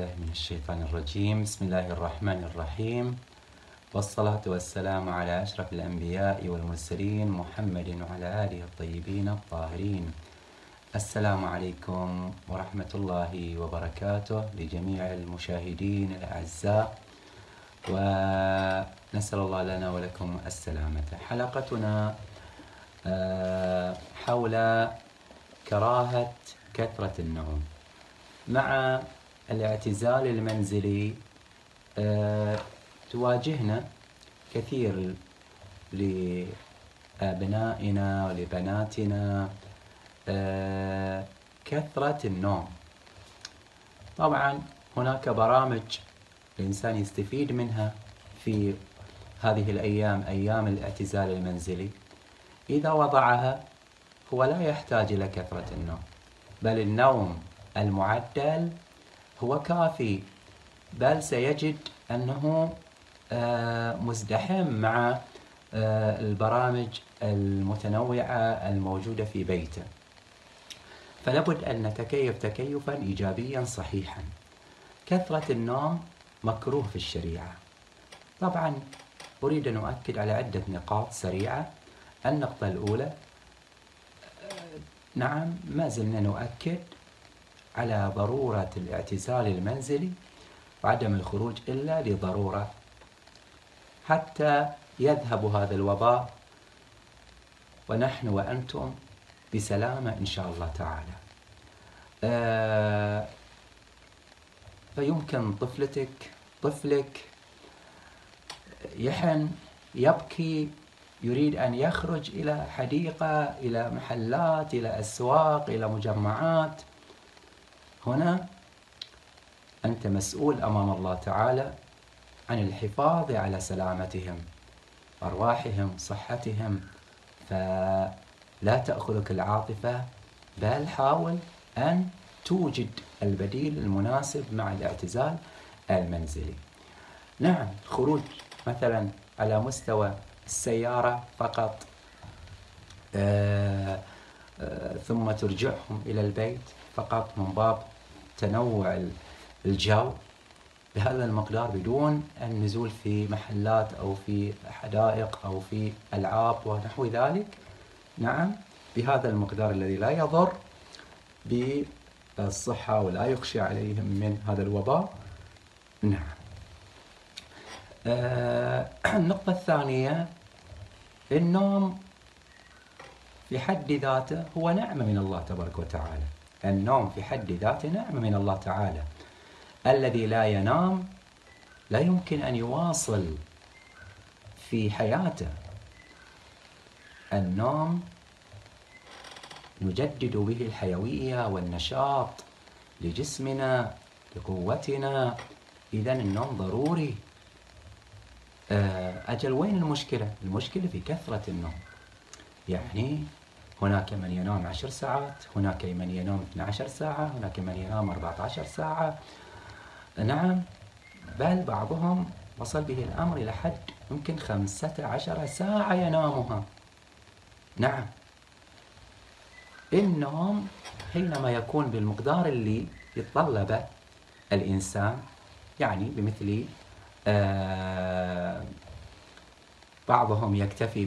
بالله من الشيطان الرجيم. بسم الله الرحمن الرحيم. والصلاة والسلام على أشرف الأنبياء والمرسلين محمد وعلى آله الطيبين الطاهرين. السلام عليكم ورحمة الله وبركاته لجميع المشاهدين الأعزاء. ونسأل الله لنا ولكم السلامة. حلقتنا آه، حول كراهة كثرة النوم. مع الاعتزال المنزلي آه، تواجهنا كثير لأبنائنا ولبناتنا آه، كثرة النوم. طبعا هناك برامج الإنسان يستفيد منها في هذه الأيام أيام الاعتزال المنزلي. إذا وضعها هو لا يحتاج إلى كثرة النوم بل النوم المعدل هو كافي بل سيجد أنه آه، مزدحم مع آه، البرامج المتنوعة الموجودة في بيته. فلابد أن نتكيف تكيفا إيجابيا صحيحا. كثرة النوم مكروه في الشريعة. طبعا أريد أن أؤكد على عدة نقاط سريعة. النقطة الأولى نعم ما زلنا نؤكد على ضرورة الاعتزال المنزلي وعدم الخروج إلا لضرورة. حتى يذهب هذا الوباء ونحن وأنتم بسلامة إن شاء الله تعالى. آه فيمكن طفلتك طفلك يحن يبكي يريد أن يخرج إلى حديقة إلى محلات إلى أسواق إلى مجمعات. هنا أنت مسؤول أمام الله تعالى عن الحفاظ على سلامتهم أرواحهم صحتهم. فلا تأخذك العاطفة بل حاول أن توجد البديل المناسب مع الاعتزال المنزلي. نعم خروج مثلا على مستوى السيارة فقط آه آه ثم ترجعهم إلى البيت فقط من باب تنوع الجو. بهذا المقدار بدون النزول في محلات أو في حدائق أو في ألعاب ونحو ذلك نعم بهذا المقدار الذي لا يضر بالصحة ولا يخشى عليهم من هذا الوباء. نعم. آه النقطة الثانية النوم في حد ذاته هو نعمة من الله تبارك وتعالى. النوم في حد ذاته نعمة من الله تعالى. الذي لا ينام لا يمكن أن يواصل في حياته. النوم نجدد به الحيوية والنشاط لجسمنا لقوتنا. إذا النوم ضروري. آه، أجل وين المشكلة؟ المشكلة في كثرة النوم. يعني هناك من ينام عشر ساعات هناك من ينام 12 ساعة هناك من ينام 14 ساعة. نعم بل بعضهم وصل به الأمر إلى حد يمكن خمسة عشر ساعة ينامها. نعم. النوم حينما يكون بالمقدار اللي يتطلبه الإنسان يعني بمثل آه بعضهم يكتفي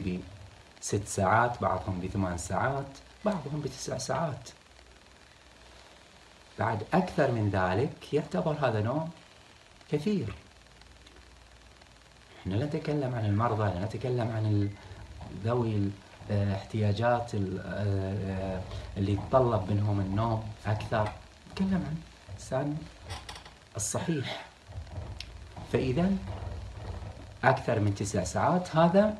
بست ساعات بعضهم بثمان ساعات بعضهم بتسع ساعات. بعد أكثر من ذلك يعتبر هذا نوم كثير. إحنا لا نتكلم عن المرضى لا نتكلم عن ذوي الاحتياجات آه، اللي يتطلب منهم النوم أكثر. نتكلم عن الإنسان الصحيح. فإذا أكثر من تسع ساعات هذا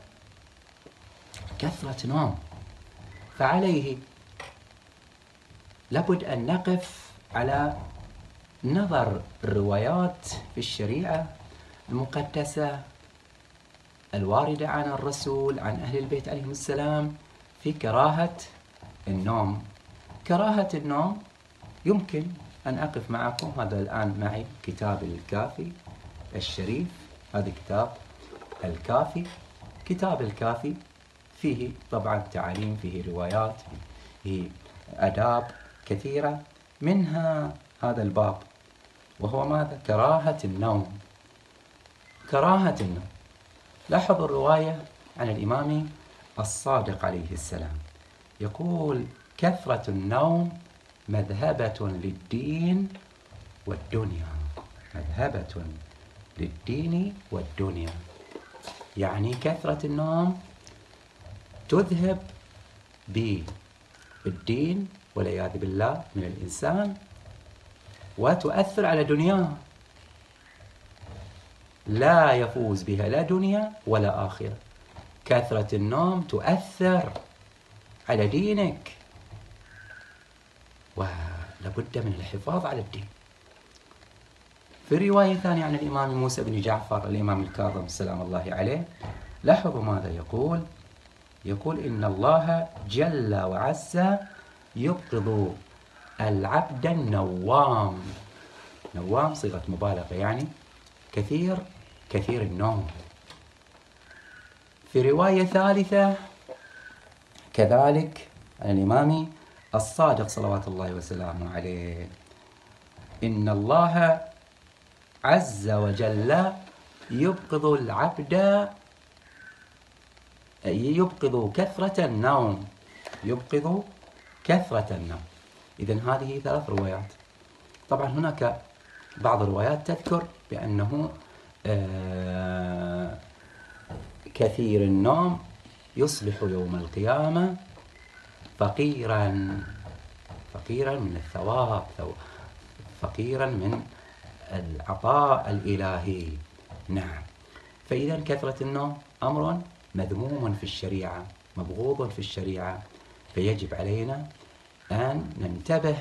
كثرة نوم. فعليه لابد أن نقف على نظر الروايات في الشريعة المقدسة الواردة عن الرسول عن أهل البيت عليهم السلام في كراهة النوم. كراهة النوم يمكن أن أقف معكم. هذا الآن معي كتاب الكافي الشريف. هذا كتاب الكافي. كتاب الكافي فيه طبعا تعاليم فيه روايات فيه أداب كثيرة. منها هذا الباب وهو ماذا؟ كراهة النوم. كراهة النوم. لاحظوا الرواية عن الإمام الصادق عليه السلام. يقول كثرة النوم مذهبة للدين والدنيا. مذهبة للدين والدنيا. يعني كثرة النوم تذهب بالدين والعياذ بالله من الإنسان وتؤثر على دنياه. لا يفوز بها لا دنيا ولا آخرة. كثرة النوم تؤثر على دينك. ولابد من الحفاظ على الدين. في رواية ثانية عن الإمام موسى بن جعفر الإمام الكاظم سلام الله عليه لاحظوا ماذا يقول؟ يقول إن الله جل وعز يبغض العبد النوام. نوام صيغة مبالغة يعني كثير كثير النوم. في رواية ثالثة كذلك الإمام الصادق صلوات الله وسلامه عليه إن الله عز وجل يبغض العبد يبغض كثرة النوم. يبغض كثرة النوم. إذا هذه ثلاث روايات. طبعا هناك بعض الروايات تذكر بأنه آه، كثير النوم يصبح يوم القيامة فقيرا فقيرا من الثواب فقيرا من العطاء الإلهي. نعم. فإذا كثرة النوم أمر مذموم في الشريعة مبغوض في الشريعة. فيجب علينا أن ننتبه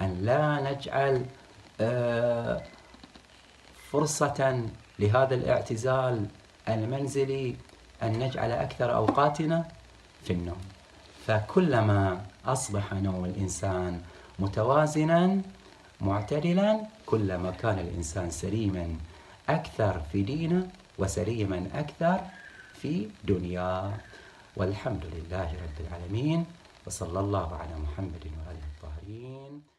أن لا نجعل آه، فرصة لهذا الاعتزال المنزلي أن نجعل أكثر أوقاتنا في النوم. فكلما أصبح نوم الإنسان متوازنا معتدلا كلما كان الإنسان سليما أكثر في دينه وسليما أكثر في دنياه والحمد لله رب العالمين وصلى الله على محمد وآله الطاهرين.